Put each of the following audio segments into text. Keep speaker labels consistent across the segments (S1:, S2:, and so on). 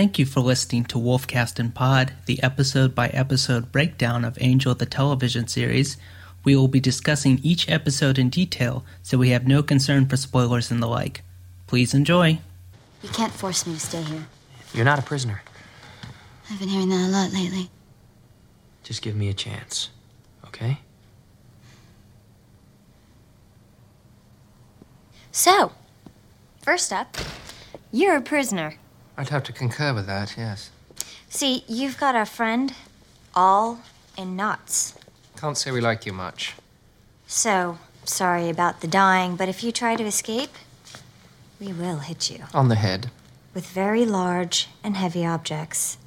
S1: Thank you for listening to Wolfcast and Pod, the episode by episode breakdown of Angel the television series. We will be discussing each episode in detail, so we have no concern for spoilers and the like. Please enjoy.
S2: You can't force me to stay here.
S3: You're not a prisoner.
S2: I've been hearing that a lot lately.
S3: Just give me a chance, okay?
S2: So, first up, you're a prisoner.
S4: I'd have to concur with that, yes.
S2: See, you've got a friend, all in knots.
S4: Can't say we like you much.
S2: So, sorry about the dying, but if you try to escape, we will hit you
S4: On the head.
S2: with very large and heavy objects.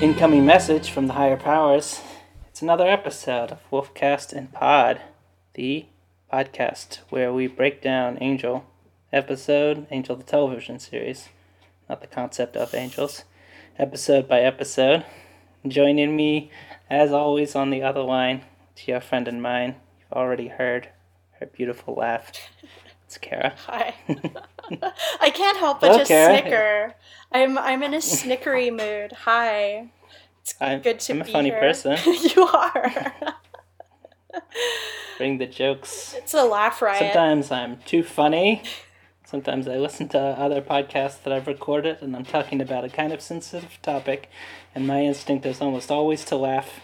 S1: Incoming message from the higher powers. It's another episode of Wolfcast and Pod, the podcast where we break down Angel episode, Angel the television series, not the concept of angels, episode by episode. Joining me, as always, on the other line, to your friend and mine. You've already heard her beautiful laugh. It's Kara.
S5: Hi. I can't help but just
S1: Okay.
S5: snicker. I'm I'm in a snickery mood. Hi. It's
S1: I'm,
S5: good to be.
S1: I'm a funny
S5: here.
S1: person.
S5: you are.
S1: Bring the jokes.
S5: it's a laugh riot.
S1: Sometimes I'm too funny. Sometimes I listen to other podcasts that I've recorded and I'm talking about a kind of sensitive topic, and my instinct is almost always to laugh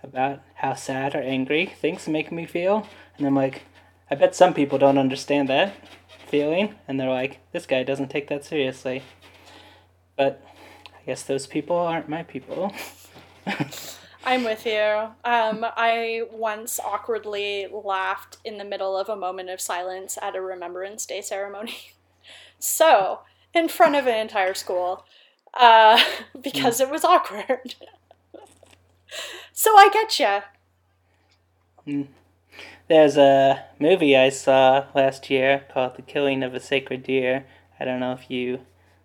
S1: about how sad or angry things make me feel. And I'm like, I bet some people don't understand that feeling, and they're like, this guy doesn't take that seriously. But I guess those people aren't my people.
S5: I'm with you. Um, I once awkwardly laughed in the middle of a moment of silence at a Remembrance Day ceremony. so, in front of an entire school, uh, because it was awkward. so I get ya.
S1: There's a movie I saw last year called The Killing of a Sacred Deer. I don't know if you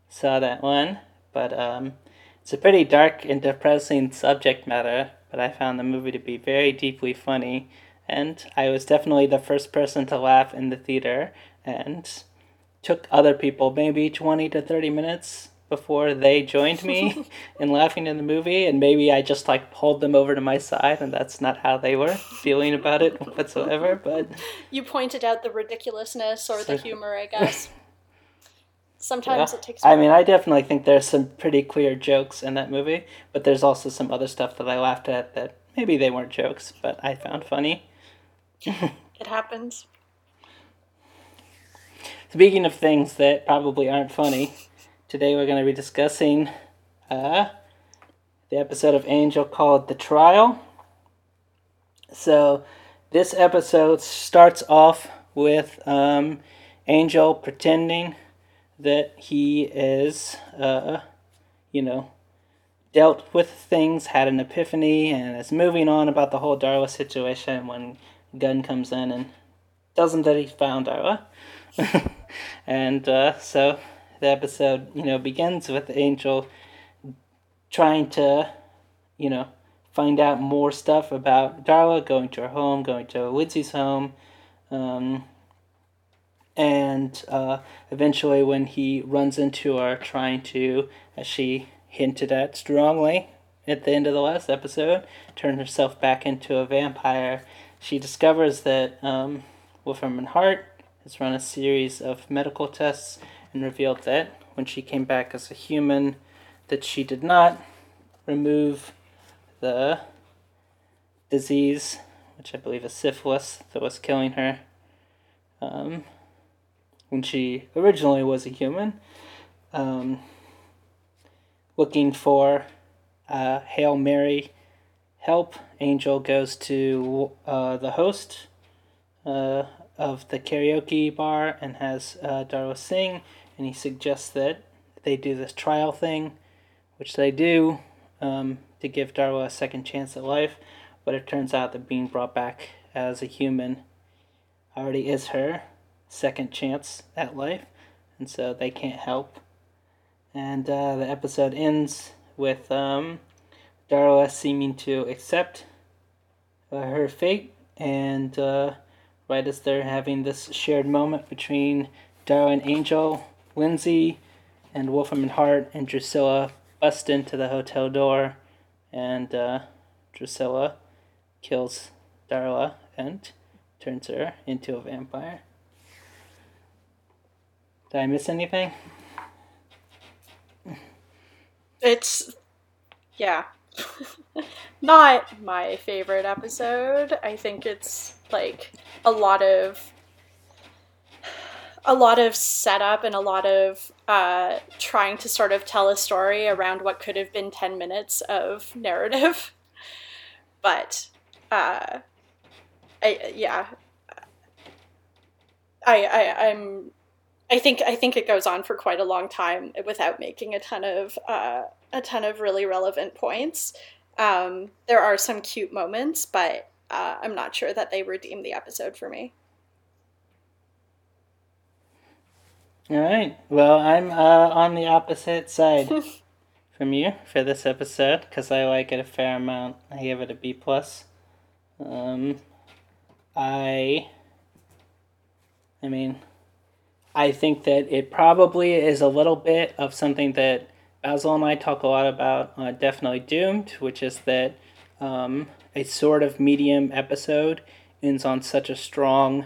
S1: saw that one, but um, it's a pretty dark and depressing subject matter, but I found the movie to be very deeply funny, and I was definitely the first person to laugh in the theater, and took other people maybe 20 to 30 minutes before they joined me in laughing in the movie and maybe i just like pulled them over to my side and that's not how they were feeling about it whatsoever but
S5: You pointed out the ridiculousness or the humor, I guess.
S1: yeah.
S5: Sometimes it takes.
S1: i mean i definitely think there's some pretty clear jokes in that movie but there's also some other stuff that i laughed at that maybe they weren't jokes but i found funny
S5: It happens.
S1: Speaking of things that probably aren't funny, today we're going to be discussing uh, the episode of Angel called The Trial. So, this episode starts off with um, Angel pretending that he is, uh, you know, dealt with things, had an epiphany, and is moving on about the whole Darla situation when Gunn comes in and tells him that he found Darla. and uh, so the episode, you know, begins with Angel trying to, you know, find out more stuff about Darla, going to her home, going to Lindsey's home, um, and uh, eventually when he runs into her trying to, as she hinted at strongly at the end of the last episode, turn herself back into a vampire, she discovers that um, Wolfram Hart has run a series of medical tests and revealed that when she came back as a human, that she did not remove the disease, which I believe is syphilis, that was killing her um, when she originally was a human. Um, looking for uh, Hail Mary help, Angel goes to uh, the host uh, of the karaoke bar and has uh, Darla sing, and he suggests that they do this trial thing, which they do um, to give Darla a second chance at life. But it turns out that being brought back as a human already is her second chance at life, and so they can't help. And uh, the episode ends with um, Darla seeming to accept uh, her fate, and uh, right as they're having this shared moment between Darla and Angel, Lindsey and Wolfram and Hart and Drusilla bust into the hotel door, and uh, Drusilla kills Darla and turns her into a vampire. Did I miss anything?
S5: It's yeah. Not my favorite episode. I think it's like a lot of a lot of setup and a lot of uh, trying to sort of tell a story around what could have been 10 minutes of narrative. But uh, I yeah. I, I I'm I think I think it goes on for quite a long time without making a ton of uh, a ton of really relevant points. Um, there are some cute moments, but uh, I'm not sure that they redeem the episode for me.
S1: All right. Well, I'm uh, on the opposite side from you for this episode because I like it a fair amount. I give it a B plus. Um, I. I mean, I think that it probably is a little bit of something that Basil and I talk a lot about. Uh, Definitely doomed, which is that um, a sort of medium episode ends on such a strong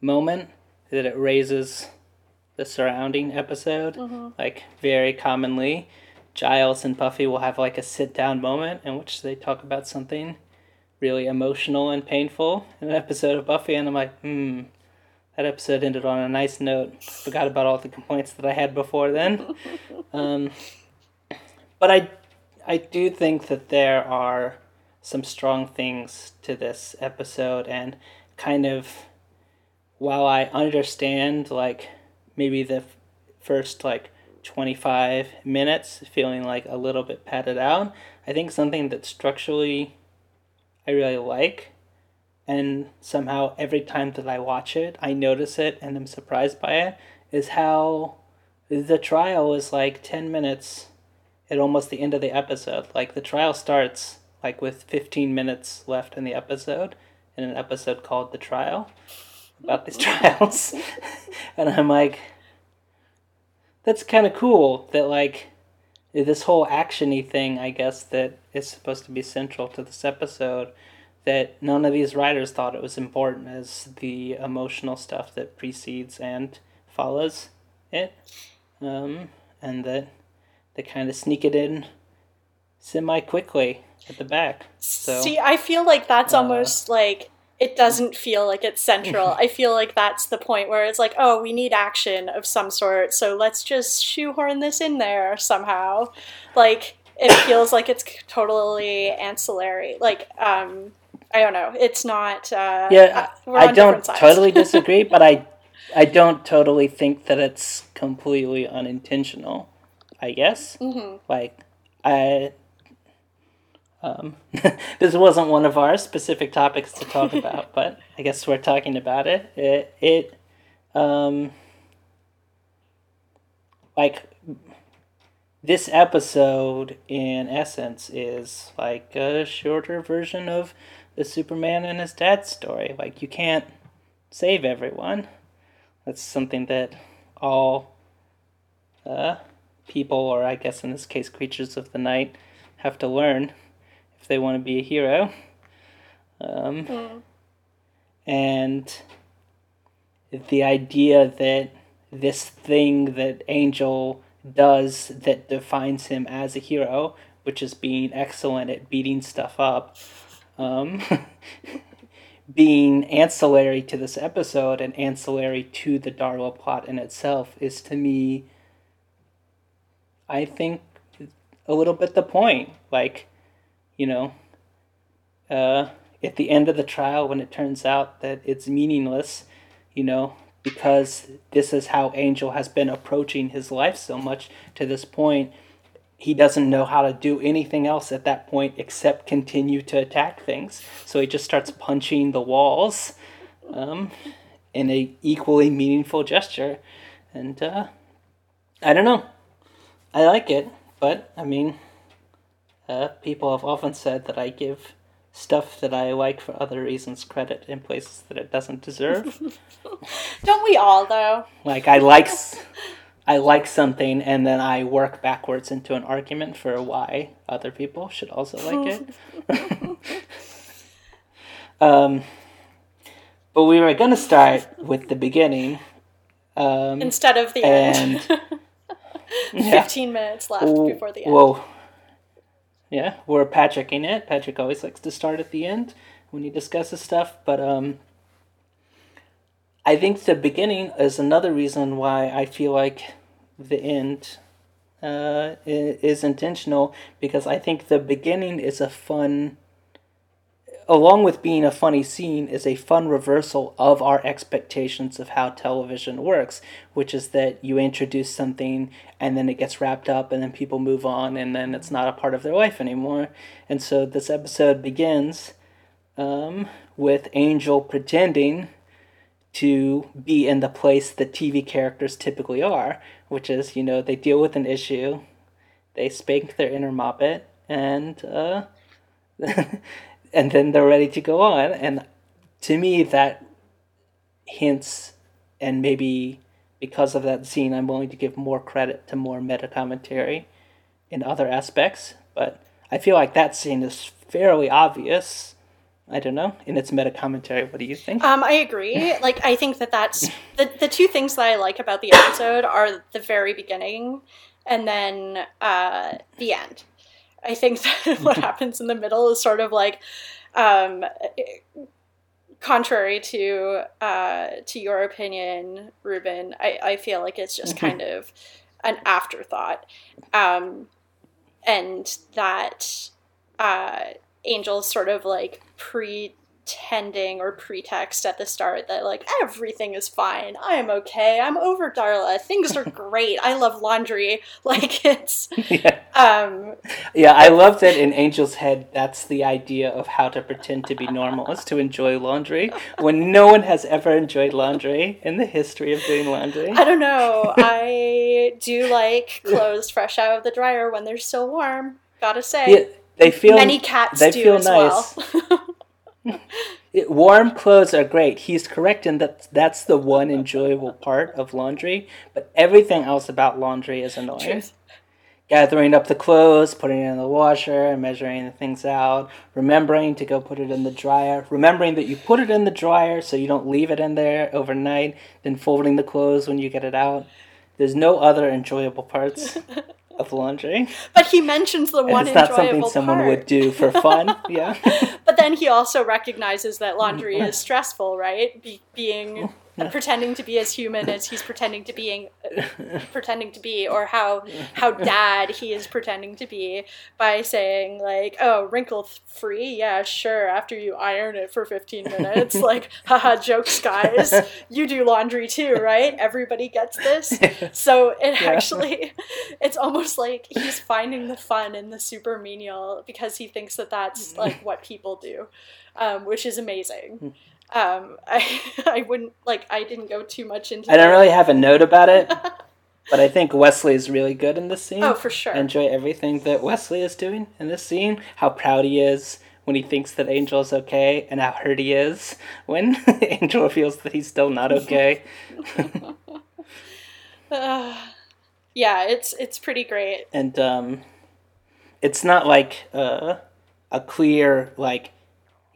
S1: moment that it raises the surrounding episode. Like very commonly, Giles and Buffy will have like a sit down moment in which they talk about something really emotional and painful in an episode of Buffy, and I'm like, hmm, that episode ended on a nice note. Forgot about all the complaints that I had before then. um, but I, I do think that there are some strong things to this episode, and kind of, while I understand like maybe the f- first like 25 minutes feeling like a little bit padded out, I think something that structurally I really like and somehow every time that I watch it, I notice it and I'm surprised by it, is how the trial is like 10 minutes at almost the end of the episode. Like the trial starts like with 15 minutes left in the episode in an episode called The Trial about these trials. and I'm like that's kind of cool that like this whole actiony thing, I guess that is supposed to be central to this episode that none of these writers thought it was important as the emotional stuff that precedes and follows it, um, and that they kind of sneak it in semi quickly at the back. So
S5: See, I feel like that's almost like it doesn't feel like it's central. I feel like that's the point where it's like, oh, we need action of some sort, so let's just shoehorn this in there somehow. Like it feels like it's totally ancillary. Like um I don't know. It's not uh
S1: yeah, I don't totally disagree, but I I don't totally think that it's completely unintentional. I guess
S5: Mm-hmm.
S1: like I. Um, this wasn't one of our specific topics to talk about, but I guess we're talking about it. It, it um, like this episode in essence is like a shorter version of the Superman and his dad story. Like you can't save everyone. That's something that all uh, people, or I guess in this case, creatures of the night, have to learn if they want to be a hero. Um, And the idea that this thing that Angel does that defines him as a hero, which is being excellent at beating stuff up, um, being ancillary to this episode and ancillary to the Darla plot in itself, is to me, I think, a little bit the point. Like, you know, uh, at the end of the trial, when it turns out that it's meaningless, you know, because this is how Angel has been approaching his life so much to this point, he doesn't know how to do anything else at that point except continue to attack things. So he just starts punching the walls um, in a equally meaningful gesture. And uh, I don't know. I like it, but I mean, uh, people have often said that I give stuff that I like for other reasons credit in places that it doesn't deserve.
S5: Don't we all though?
S1: like I like I like something and then I work backwards into an argument for why other people should also like it. um but we were going to start with the beginning. Um
S5: Instead of the end.
S1: and yeah.
S5: 15 minutes left
S1: Well-
S5: before the end.
S1: Well, yeah, we're Patricking it. Patrick always likes to start at the end when he discusses stuff, but um, I think the beginning is another reason why I feel like the end uh, is intentional because I think the beginning is a fun, along with being a funny scene, is a fun reversal of our expectations of how television works, which is that you introduce something and then it gets wrapped up and then people move on and then it's not a part of their life anymore. And so this episode begins um, with Angel pretending to be in the place that TV characters typically are, which is, you know, they deal with an issue, they spank their inner moppet, and uh, and then they're ready to go on. And to me, that hints, and maybe because of that scene, I'm willing to give more credit to more meta commentary in other aspects. But I feel like that scene is fairly obvious. I don't know in its meta commentary. What do you think?
S5: Um, I agree. Like, I think that that's the the two things that I like about the episode are the very beginning and then uh, the end. I think that what happens in the middle is sort of like, um, contrary to uh, to your opinion, Ruben. I, I feel like it's just kind of an afterthought, um, and that uh, Angel's sort of like pretending or pretext at the start that like everything is fine. I am okay. I'm over Darla. Things are great. I love laundry. Like it's
S1: yeah.
S5: um
S1: Yeah, I love that in Angel's head, that's the idea of how to pretend to be normal is to enjoy laundry when no one has ever enjoyed laundry in the history of doing laundry.
S5: I don't know. I do like clothes fresh out of the dryer when they're still warm. Gotta say.
S1: Yeah, they feel
S5: Many cats
S1: they
S5: do
S1: feel
S5: as
S1: nice.
S5: well.
S1: It- warm clothes are great. He's correct in that that's the one enjoyable part of laundry, but everything else about laundry is annoying.
S5: Truth.
S1: gathering up the clothes, putting it in the washer, measuring the things out, remembering to go put it in the dryer, remembering that you put it in the dryer so you don't leave it in there overnight, then folding the clothes when you get it out. There's no other enjoyable parts of laundry.
S5: But he mentions the
S1: And
S5: one
S1: it's not something
S5: enjoyable
S1: someone
S5: part.
S1: would do for fun. yeah.
S5: But then he also recognizes that laundry is stressful, right? Be- being pretending to be as human as he's pretending to being pretending to be or how how dad he is pretending to be by saying like oh wrinkle free? Yeah sure after you iron it for 15 minutes. Like haha jokes guys. You do laundry too right? Everybody gets this? So it
S1: Yeah.
S5: actually it's almost like he's finding the fun in the super menial because he thinks that that's like what people do um, which is amazing um, I, I wouldn't like i didn't go too much into
S1: I don't really have a note about it, but I think Wesley is really good in this scene.
S5: oh for sure
S1: I enjoy everything that Wesley is doing in this scene. How proud he is when he thinks that Angel is okay, and how hurt he is when Angel feels that he's still not okay.
S5: Uh, yeah it's it's pretty great
S1: and um, it's not like uh, a clear like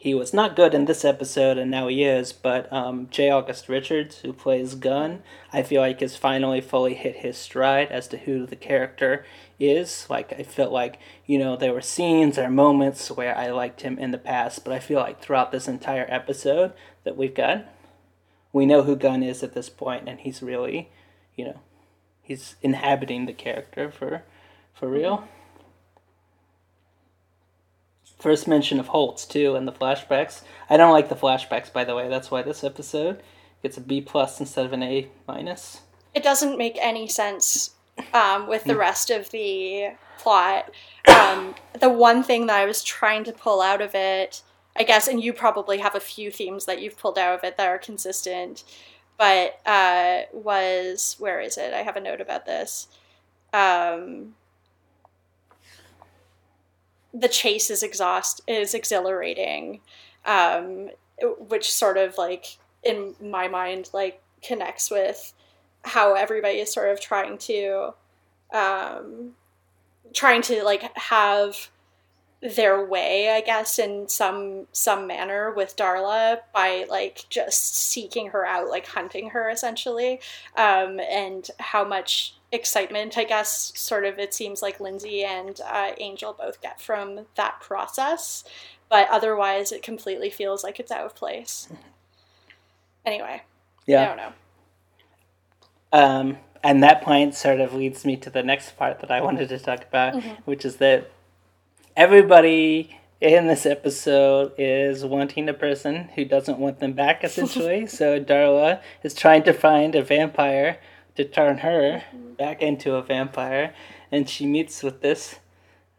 S1: he was not good in this episode and now he is. But um, J. August Richards, who plays Gunn, I feel like has finally fully hit his stride as to who the character is. Like I felt like you know there were scenes or moments where I liked him in the past, but I feel like throughout this entire episode that we've got, we know who Gunn is at this point, and he's really, you know, he's inhabiting the character for for real. First mention of Holtz too in the flashbacks. I don't like the flashbacks, by the way. That's why this episode gets a B plus instead of an A minus.
S5: it doesn't make any sense um, with the rest of the plot. Um, the one thing that I was trying to pull out of it, I guess, and you probably have a few themes that you've pulled out of it that are consistent, but uh, was where is it? I have a note about this. Um, the chase is exhaust is exhilarating, um, which sort of like in my mind like connects with how everybody is sort of trying to um, trying to like have their way i guess in some some manner with darla by like just seeking her out like hunting her essentially um, and how much excitement i guess sort of it seems like lindsey and uh, angel both get from that process but otherwise it completely feels like it's out of place anyway
S1: yeah.
S5: i don't know
S1: Um, and that point sort of leads me to the next part that I wanted to talk about, which is that everybody in this episode is wanting a person who doesn't want them back, essentially. so Darla is trying to find a vampire to turn her back into a vampire, and she meets with this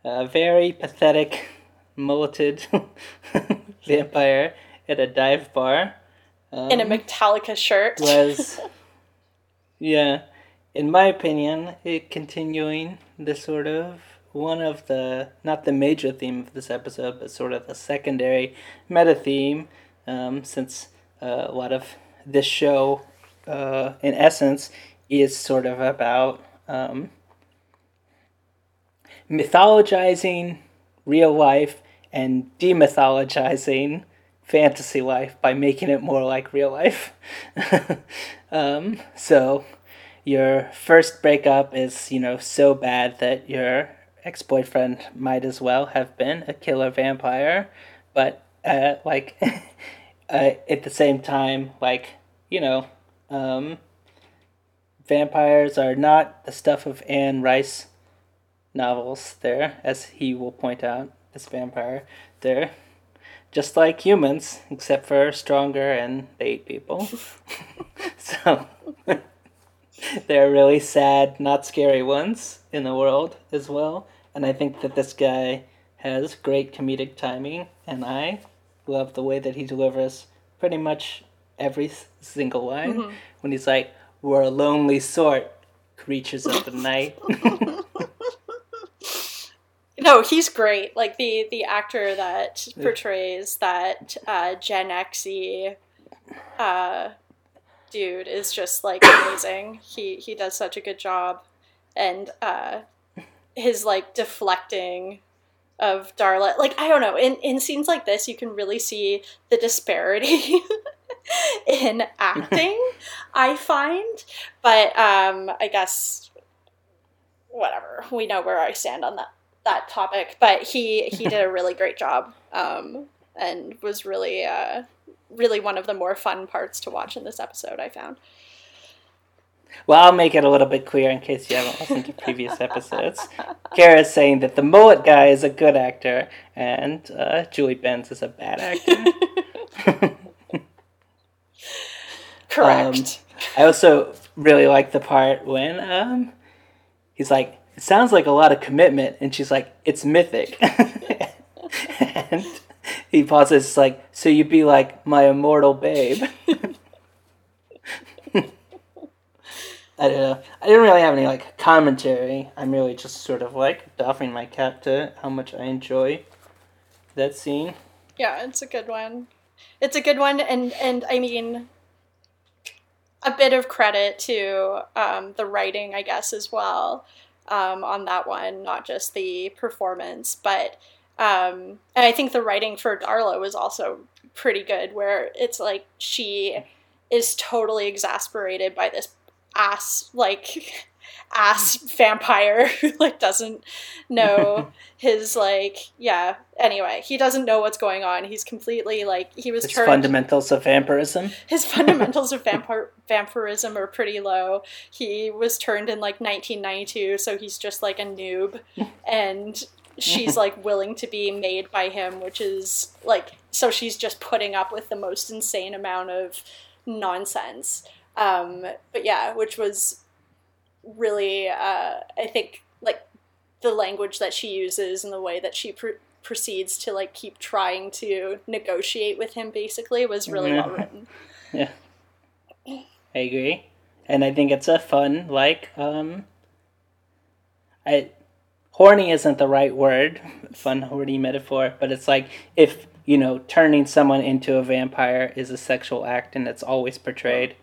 S1: uh, very pathetic, mulleted vampire at a dive bar. Um,
S5: in a metallica shirt
S1: was yeah in my opinion it continuing the sort of one of the not the major theme of this episode but sort of the secondary meta theme um, since uh, a lot of this show uh, in essence is sort of about um, mythologizing real life and demythologizing fantasy life by making it more like real life. um, so your first breakup is, you know, so bad that your ex boyfriend might as well have been a killer vampire, but uh, like uh, at the same time, like you know, um, vampires are not the stuff of Anne Rice novels. There, as he will point out, this vampire, they're just like humans, except for stronger and they eat people. so they're really sad, not scary ones in the world as well. And I think that this guy has great comedic timing, and I love the way that he delivers pretty much every single line mm-hmm. when he's like, "We're a lonely sort, creatures of the night."
S5: No, he's great. Like the the actor that portrays that uh, Gen Xy uh, dude is just like amazing. he he does such a good job, and uh, his like deflecting of Darla. Like I don't know. In in scenes like this, you can really see the disparity in acting. I find, but um, I guess whatever. We know where I stand on that that topic, but he he did a really great job um, and was really uh, really one of the more fun parts to watch in this episode. I found.
S1: Well, I'll make it a little bit clear in case you haven't listened to previous episodes. Kara is saying that the mullet guy is a good actor and uh, Julie Benz is a bad actor.
S5: Correct.
S1: I also really like the part when um, he's like, "It sounds like a lot of commitment," and she's like, "It's mythic," and he pauses, it's like, "So you'd be like my immortal babe." I don't know. I didn't really have any like commentary. I'm really just sort of like doffing my cap to how much I enjoy that scene.
S5: yeah, it's a good one. It's a good one, and and I mean, a bit of credit to um, the writing, I guess, as well um, on that one, not just the performance, but um, and I think the writing for Darla was also pretty good, where it's like she is totally exasperated by this ass like ass vampire who like doesn't know his like yeah anyway he doesn't know what's going on he's completely like he was
S1: It's
S5: turned
S1: fundamentals of vampirism.
S5: his fundamentals of vampire vampirism are pretty low. He was turned in like 1992, so he's just like a noob, and she's like willing to be made by him, which is like so she's just putting up with the most insane amount of nonsense. Um, but yeah, which was really, uh, I think, like the language that she uses and the way that she pr- proceeds to like keep trying to negotiate with him basically was really
S1: Yeah.
S5: well written.
S1: Yeah. I agree. And I think it's a fun, like, um I horny isn't the right word, fun horny metaphor, but it's like if, you know, turning someone into a vampire is a sexual act and it's always portrayed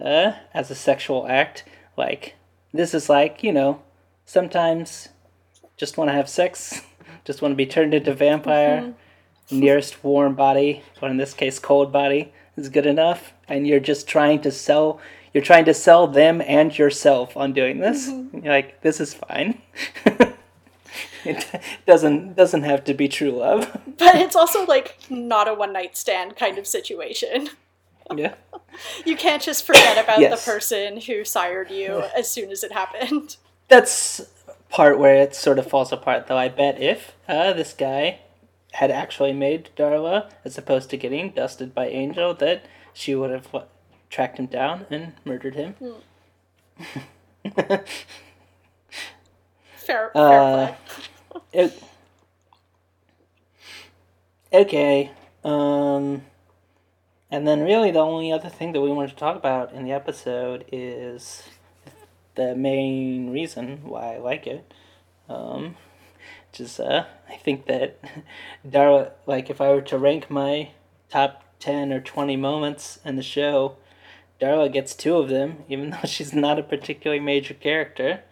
S1: uh as a sexual act, like this is like, you know, sometimes just want to have sex, just want to be turned into vampire mm-hmm. nearest warm body, or in this case, cold body, is good enough, and you're just trying to sell. You're trying to sell them and yourself on doing this. Mm-hmm. You're like, this is fine. it doesn't doesn't have to be true love.
S5: But it's also like not a one night stand kind of situation.
S1: Yeah.
S5: You can't just forget about
S1: Yes.
S5: the person who sired you as soon as it happened.
S1: That's part where it sort of falls apart, though. I bet if uh, this guy had actually made Darla, as opposed to getting dusted by Angel, that she would have what, tracked him down and murdered him.
S5: Fair, fair
S1: Uh,
S5: play.
S1: O- okay. Um, and then really the only other thing that we wanted to talk about in the episode is the main reason why I like it. Um, is, uh, I think that Darla, like, if I were to rank my top 10 or 20 moments in the show, Darla gets two of them, even though she's not a particularly major character.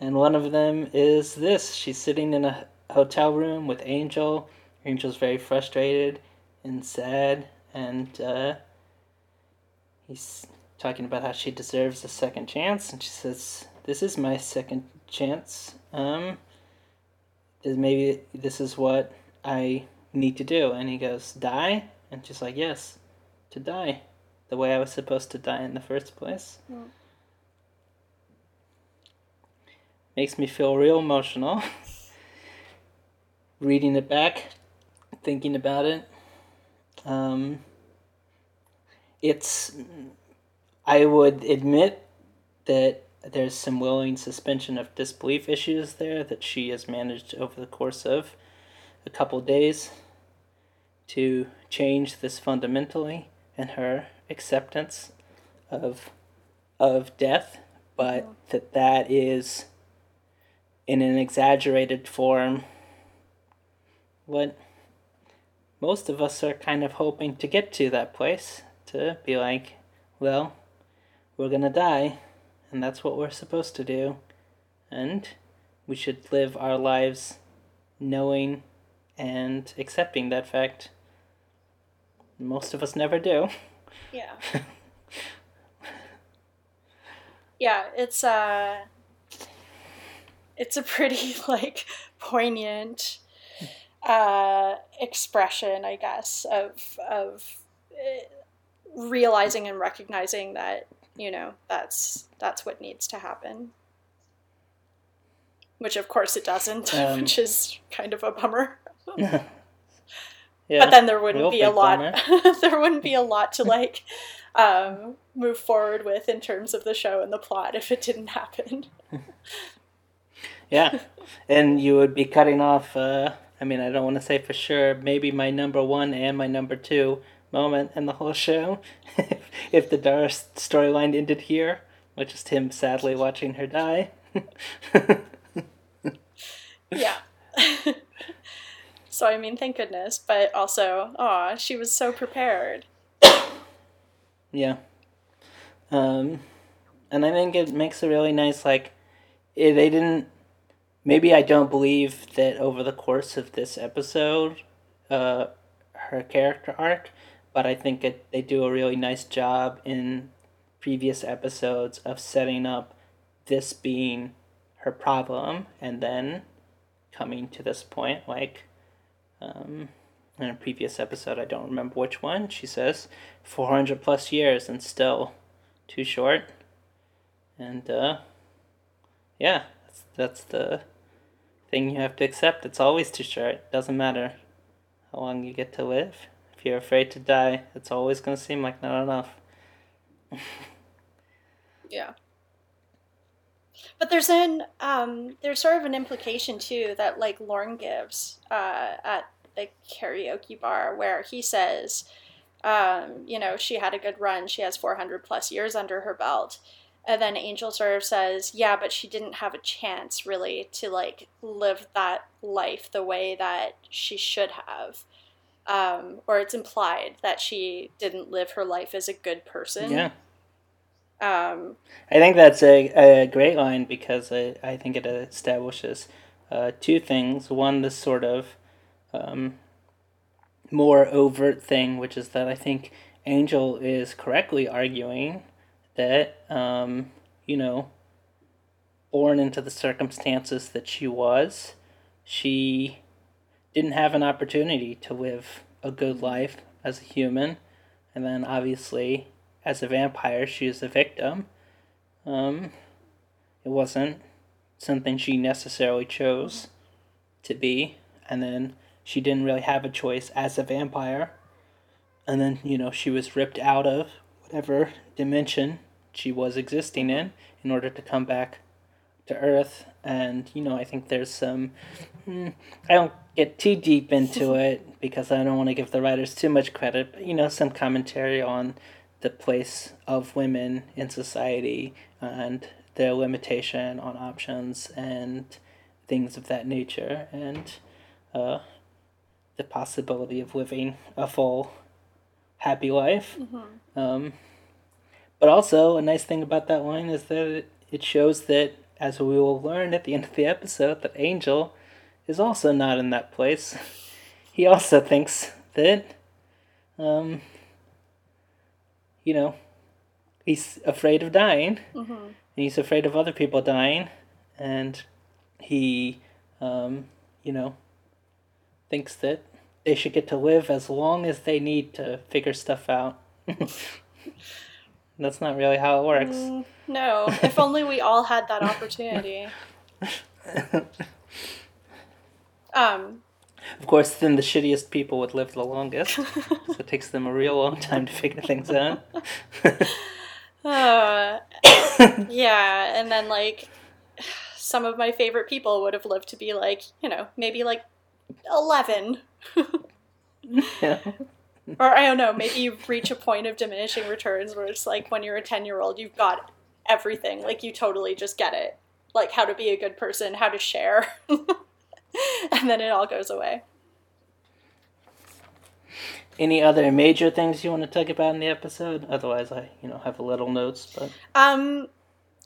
S1: And one of them is this. She's sitting in a hotel room with Angel. Angel's very frustrated and sad, and uh, he's talking about how she deserves a second chance. And she says, "This is my second chance. Um, maybe this is what I need to do." And he goes, "Die," and she's like, "Yes, to die, the way I was supposed to die in the first place." makes me feel real emotional. Reading it back, thinking about it. Um, it's. I would admit that there's some willing suspension of disbelief issues there that she has managed over the course of a couple days to change this fundamentally in her acceptance of of death, but that that is in an exaggerated form what most of us are kind of hoping to get to that place to be like well we're gonna die and that's what we're supposed to do. And we should live our lives knowing and accepting that fact. Most of us never do.
S5: Yeah. yeah, it's uh it's a pretty like poignant uh expression, I guess, of of eh, realizing and recognizing that, you know, that's that's what needs to happen. Which of course it doesn't,
S1: Um,
S5: which is kind of a bummer.
S1: yeah
S5: but then there wouldn't be a lot there wouldn't be a lot to like um, move forward with in terms of the show and the plot if it didn't happen
S1: Yeah, and you would be cutting off. Uh, I mean, I don't want to say for sure. Maybe my number one and my number two moment in the whole show, if the Darla storyline ended here, which is him sadly watching her die.
S5: yeah so i mean thank goodness but also aw she was so prepared
S1: Yeah. Um, and I think it makes a really nice like, they didn't. Maybe I don't believe that over the course of this episode, uh, her character arc, but I think it they do a really nice job in previous episodes of setting up this being her problem and then coming to this point like um, in a previous episode, I don't remember which one, she says 400 plus years and still too short. And, uh, yeah, that's, that's the thing you have to accept. It's always too short. Doesn't matter how long you get to live. If you're afraid to die, it's always going to seem like not enough.
S5: Yeah. But there's an um, there's sort of an implication too that like Lorne gives uh, at the karaoke bar where he says, um, you know, she had a good run. She has 400 plus years under her belt. And then Angel sort of says, yeah, but she didn't have a chance really to like live that life the way that she should have. Um, or it's implied that she didn't live her life as a good person.
S1: Yeah.
S5: Um,
S1: I think that's a, a great line because I, I think it establishes uh, two things. One, this sort of um, more overt thing, which is that I think Angel is correctly arguing that, um, you know, born into the circumstances that she was, she didn't have an opportunity to live a good life as a human. And then obviously, as a vampire, she is a victim. Um, it wasn't something she necessarily chose to be. And then she didn't really have a choice as a vampire. And then, you know, she was ripped out of whatever dimension she was existing in in order to come back to Earth. And, you know, I think there's some. hmm, I don't get too deep into it because I don't want to give the writers too much credit, but, you know, some commentary on the place of women in society and their limitation on options and things of that nature. And, uh, the possibility of living a full, happy life. Um, but also, a nice thing about that line is that it, shows that, as we will learn at the end of the episode, that Angel is also not in that place. He also thinks that, um, you know, he's afraid of dying, and he's afraid of other people dying, and he, um, you know, thinks that they should get to live as long as they need to figure stuff out. That's not really how it works.
S5: no, if only we all had that opportunity. Um,
S1: Of course, then the shittiest people would live the longest. so it takes them a real long time to figure things out.
S5: uh, yeah, and then like some of my favorite people would have lived to be like, you know, maybe like 11.
S1: yeah.
S5: or I don't know, maybe you reach a point of diminishing returns where it's like when you're a 10 year old, you've got everything. Like you totally just get it. Like how to be a good person, how to share. and then it all goes away.
S1: Any other major things you want to talk about in the episode? Otherwise, I, you know, have a little notes, but
S5: Um,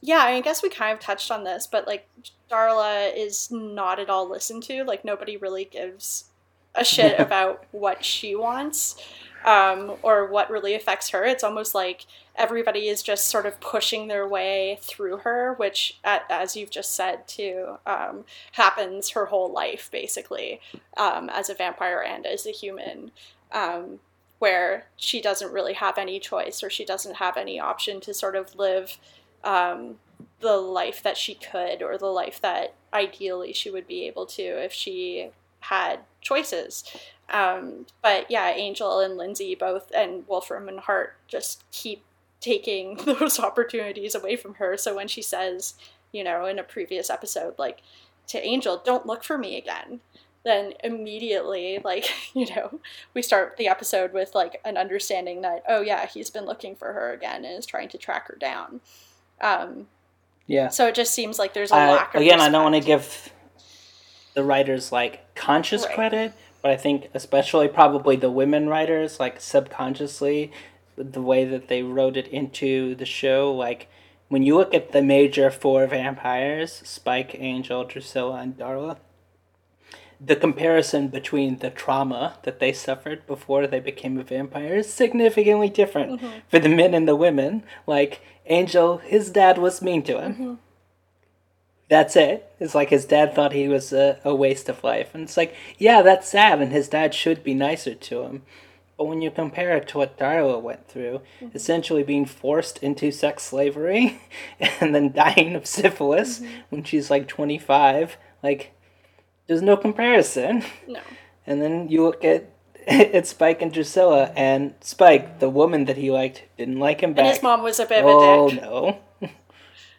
S5: yeah, I guess we kind of touched on this, but like Darla is not at all listened to. Like nobody really gives a shit about what she wants um, or what really affects her. It's almost like everybody is just sort of pushing their way through her, which, as you've just said too, um, happens her whole life basically um, as a vampire and as a human. Um, where she doesn't really have any choice or she doesn't have any option to sort of live um, the life that she could or the life that ideally she would be able to if she had choices. Um, but yeah, Angel and Lindsey both, and Wolfram and Hart just keep taking those opportunities away from her. So when she says, you know, in a previous episode, like to Angel, don't look for me again, then immediately, like, you know, we start the episode with like an understanding that, oh yeah, he's been looking for her again and is trying to track her down. Um,
S1: yeah.
S5: so it just seems like there's a
S1: I,
S5: lack of
S1: again, I don't want to give the writers like conscious
S5: Right.
S1: credit, but I think especially probably the women writers, like subconsciously, the way that they wrote it into the show, like when you look at the major four vampires, Spike, Angel, Drusilla, and Darla, the comparison between the trauma that they suffered before they became a vampire is significantly different mm-hmm. for the men and the women. Like Angel, his dad was mean to him. Mm-hmm. That's it. It's like his dad thought he was a, a waste of life. And it's like, yeah, that's sad, and his dad should be nicer to him. But when you compare it to what Darla went through, mm-hmm. essentially being forced into sex slavery and then dying of syphilis mm-hmm. when she's like 25, like, there's no comparison.
S5: No.
S1: And then you look at it's Spike and Drusilla, and Spike, the woman that he liked, didn't like him back.
S5: And his mom was a bit of
S1: oh
S5: a dick.
S1: Oh no.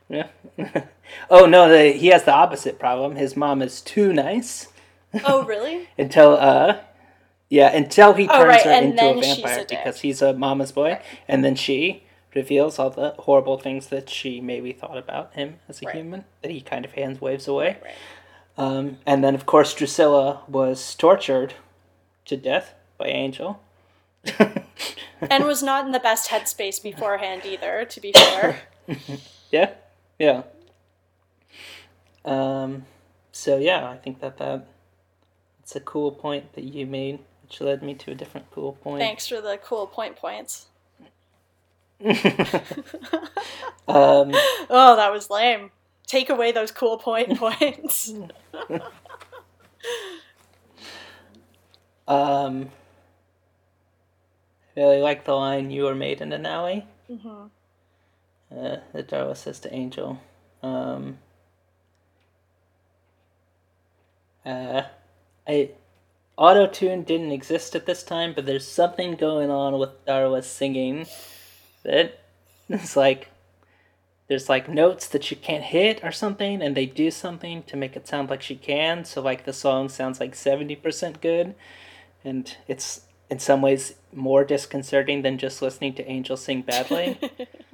S1: Yeah. oh no, the, he has the opposite problem. His mom is too nice
S5: Oh, really?
S1: until uh yeah, until he
S5: Oh,
S1: turns
S5: right,
S1: her
S5: and
S1: into a vampire
S5: a
S1: because he's a mama's boy, and then she reveals all the horrible things that she maybe thought about him as a
S5: Right.
S1: human that he kind of hands waves away.
S5: Right.
S1: Um, and then, of course, Drusilla was tortured to death by Angel.
S5: And was not in the best headspace beforehand either, to be fair.
S1: yeah, yeah. Um, so yeah, I think that that it's a cool point that you made, which led me to a different cool point.
S5: Thanks for the cool point points.
S1: Um,
S5: Oh, that was lame. Take away those cool point points.
S1: um, really like the line "You were made in an alley."
S5: Mhm.
S1: Uh, that Darla says to Angel. Um, uh, I auto tune didn't exist at this time, but there's something going on with Darla singing that it's like there's like notes that she can't hit or something, and they do something to make it sound like she can. So like the song sounds like seventy percent good, and it's in some ways more disconcerting than just listening to Angel sing badly.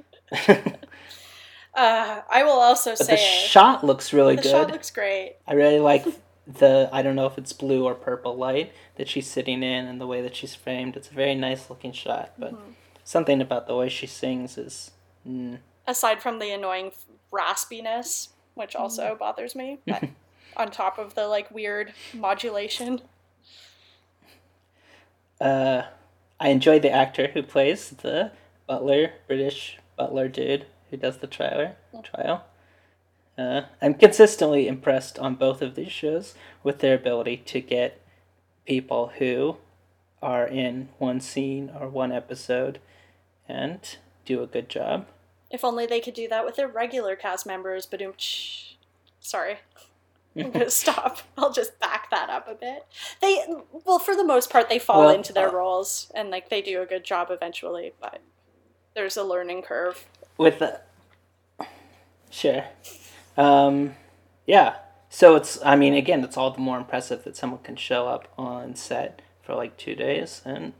S5: Uh, I will also
S1: But
S5: say
S1: the shot looks really
S5: the
S1: good.
S5: shot looks great.
S1: I really like the I don't know if it's blue or purple light that she's sitting in and the way that she's framed. It's a very nice looking shot, but
S5: Mm-hmm.
S1: something about the way she sings is mm,
S5: Aside from the annoying raspiness, which also bothers me, but on top of the like weird modulation.
S1: uh I enjoy the actor who plays the butler, British butler dude who does the trailer trial. Uh, I'm consistently impressed on both of these shows with their ability to get people who are in one scene or one episode and do a good job.
S5: If only they could do that with their regular cast members, but sorry. I'm gonna stop. I'll just back that up a bit. They well, for the most part, they fall
S1: Well,
S5: into their
S1: uh,
S5: roles and like they do a good job eventually, but there's a learning curve.
S1: with the sure. Um yeah. So it's i mean again it's all the more impressive that someone can show up on set for like two days and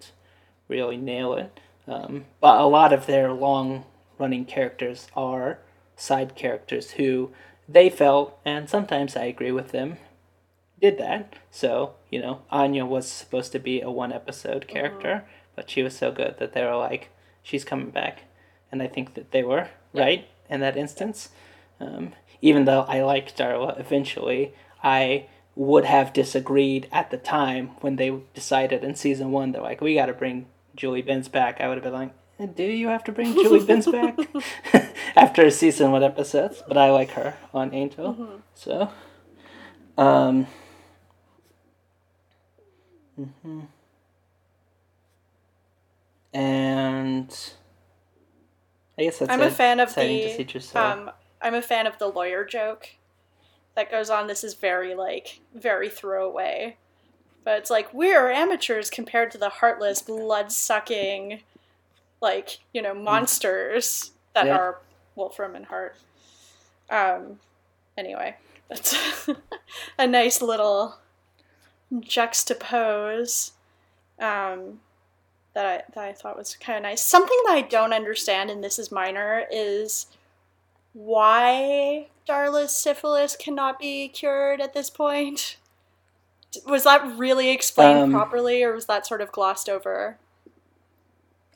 S1: really nail it. Um, but a lot of their long running characters are side characters who they felt and sometimes i agree with them did that. So you know anya was supposed to be a one episode character but she was so good that they were like she's coming back and I think that they were right in that instance. Um, even though I liked Darla eventually, I would have disagreed at the time when they decided in season one they're like, we got to bring Julie Benz back. I would have been like, "Eh, do you have to bring Julie Benz back after a season one episodes? But I like her on Angel, so. Um, mhm. And I guess that's
S5: I'm a fan of
S1: Exciting to see
S5: the um, I'm a fan of the lawyer joke that goes on. This is very like very throwaway, but it's like we're amateurs compared to the heartless, blood sucking, like you know monsters that
S1: Yeah.
S5: are Wolfram and Hart. Um, anyway, that's a nice little juxtapose. Um, that I that I thought was kind of nice. Something that I don't understand, and this is minor, is why Darla's syphilis cannot be cured at this point. Was that really explained
S1: Um,
S5: properly, or was that sort of glossed over?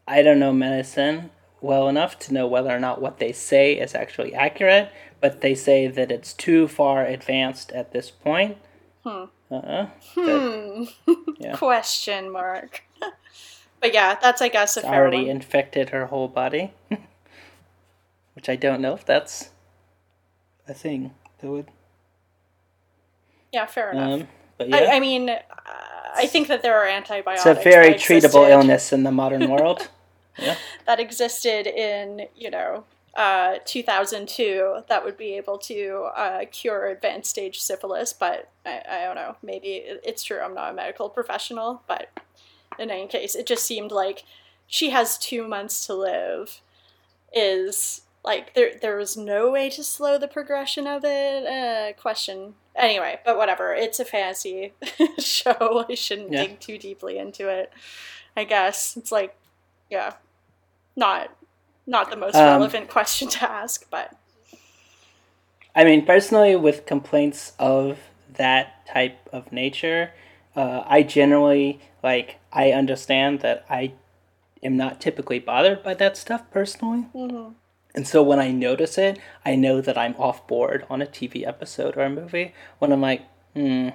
S1: I don't know medicine well enough to know whether or not what they say is actually accurate, but they say that it's too far advanced at this point.
S5: Hmm.
S1: Uh-uh.
S5: Hmm.
S1: yeah.
S5: Question mark. but yeah, that's I guess a
S1: It's
S5: fair
S1: already
S5: one.
S1: infected her whole body. Which I don't know if that's a thing that would.
S5: yeah, fair enough.
S1: Um, but yeah,
S5: I, I mean, uh, I think that there are antibiotics.
S1: it's a very treatable illness in the modern world. yeah.
S5: that existed in you know uh, 2002 that would be able to uh, cure advanced stage syphilis but I, I don't know maybe it's true i'm not a medical professional but in any case. It just seemed like she has two months to live. Is like there there was no way to slow the progression of it. Uh, question. Anyway, but whatever. It's a fantasy show. I shouldn't
S1: Yeah.
S5: dig too deeply into it. I guess it's like, yeah, not not the most
S1: Um,
S5: relevant question to ask, but
S1: I mean, personally, with complaints of that type of nature, uh, I generally like. I understand that I am not typically bothered by that stuff personally, and so when I notice it, I know that I'm off board on a TV episode or a movie. When I'm like, hmm,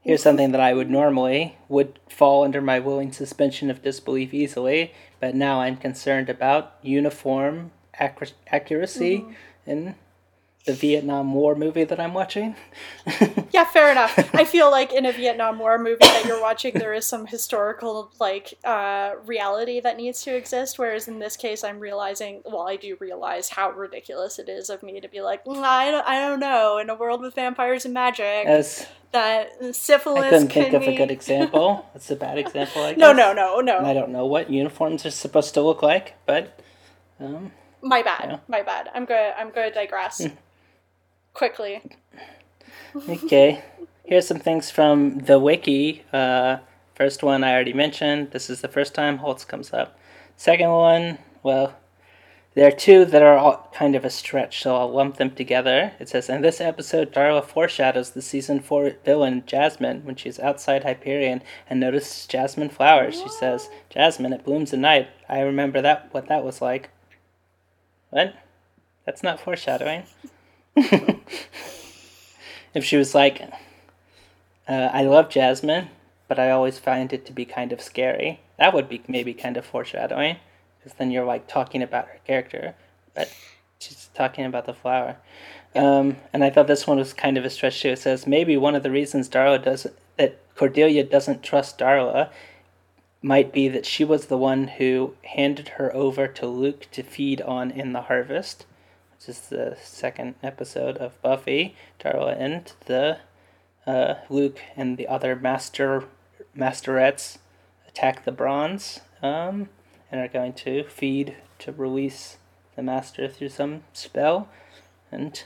S1: here's something that I would normally would fall under my willing suspension of disbelief easily, but now I'm concerned about uniform accur- accuracy in the Vietnam War movie that I'm watching.
S5: Yeah, fair enough. I feel like in a Vietnam War movie that you're watching, there is some historical like uh, reality that needs to exist. Whereas in this case, I'm realizing, well, I do realize how ridiculous it is of me to be like, "Mm, I don't, I don't know. In a world with vampires and magic,
S1: As
S5: that syphilis
S1: I couldn't
S5: can
S1: think of a good example. That's a bad example. I
S5: No,
S1: guess.
S5: no, no,
S1: And I don't know what uniforms are supposed to look like, but um,
S5: My bad.
S1: Yeah.
S5: My bad. I'm good. I'm going to digress quickly.
S1: okay. Here's some things from the wiki. Uh, first one I already mentioned. This is the first time Holtz comes up. Second one, well, there are two that are all kind of a stretch, so I'll lump them together. It says, In this episode, Darla foreshadows the season 4 villain, Jasmine, when she's outside Hyperion and notices jasmine flowers. She says, Jasmine, it blooms at night. I remember that what that was like. What? That's not foreshadowing. if she was like, uh, I love Jasmine, but I always find it to be kind of scary. That would be maybe kind of foreshadowing, because then you're like talking about her character, but she's talking about the flower. Um, and I thought this one was kind of a stretch too. It says maybe one of the reasons Darla doesn't that Cordelia doesn't trust Darla might be that she was the one who handed her over to Luke to feed on in the harvest, which is the second episode of Buffy. Darla and the uh, Luke and the other master masterettes attack the bronze um, and are going to feed to release the master through some spell and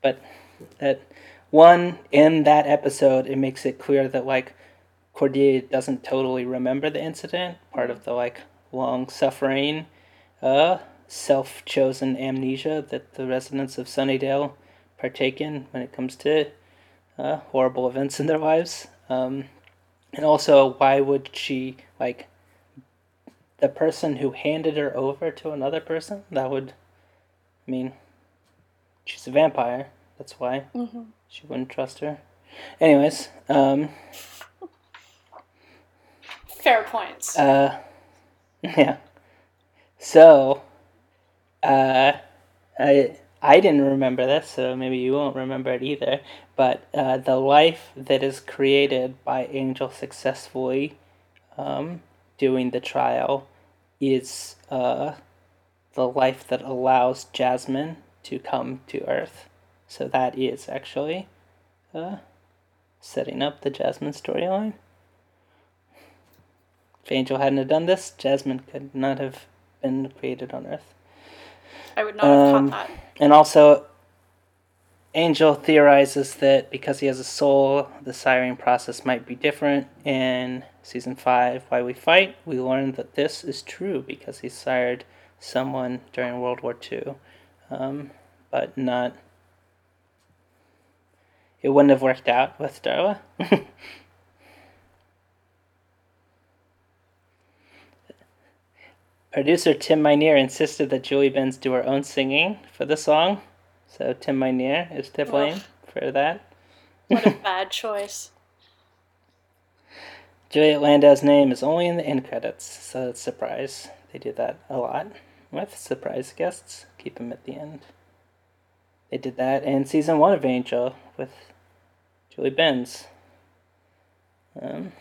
S1: but that one in that episode it makes it clear that like cordelia doesn't totally remember the incident part of the like long suffering uh self-chosen amnesia that the residents of sunnydale partake in when it comes to uh, horrible events in their lives. Um, and also why would she like the person who handed her over to another person that would i mean she's a vampire that's why she wouldn't trust her. Anyways um
S5: Fair points.
S1: uh yeah. So uh i i didn't remember this so maybe you won't remember it either but uh the life that is created by angel successfully um doing the trial is uh the life that allows jasmine to come to earth so that is actually uh setting up the jasmine storyline if Angel hadn't have done this, Jasmine could not have been created on Earth.
S5: I would not have
S1: um,
S5: caught that.
S1: And also, Angel theorizes that because he has a soul, the siring process might be different. In season 5, Why We Fight, we learn that this is true because he sired someone during World War II. Um, but not. It wouldn't have worked out with Darla. Producer Tim Minear insisted that Julie Benz do her own singing for the song, so Tim Minear is to blame for that.
S5: What a bad choice.
S1: Juliet Landau's name is only in the end credits, so it's a surprise. They do that a lot with surprise guests. Keep them at the end. They did that in season one of Angel with Julie Benz. Um,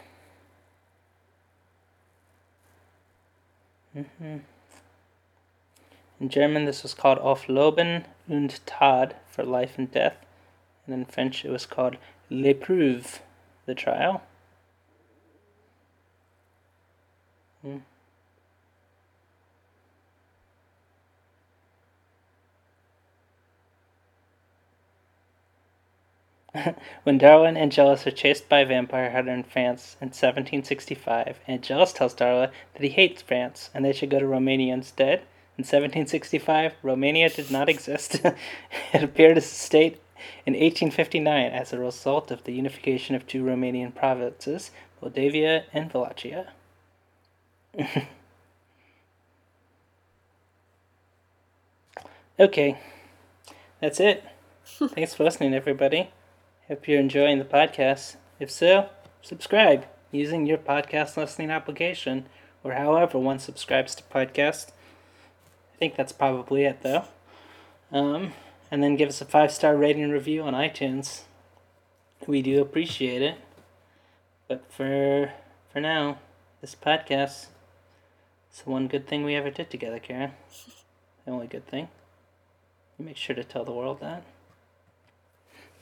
S1: Mm-hmm. In German, this was called Auf Leben und Tod, for life and death. And in French, it was called L'épreuve, the trial. Mm. When Darla and Angelus are chased by a vampire hunter in France in 1765, Angelus tells Darla that he hates France and they should go to Romania instead. In 1765, Romania did not exist. it appeared as a state in 1859 as a result of the unification of two Romanian provinces, Moldavia and Wallachia. okay, that's it. Thanks for listening, everybody. Hope you're enjoying the podcast. If so, subscribe using your podcast listening application or however one subscribes to podcasts. I think that's probably it, though. Um, and then give us a five star rating review on iTunes. We do appreciate it. But for for now, this podcast is the one good thing we ever did together, Karen. The only good thing. Make sure to tell the world that.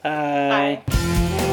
S1: Bye.
S5: Bye.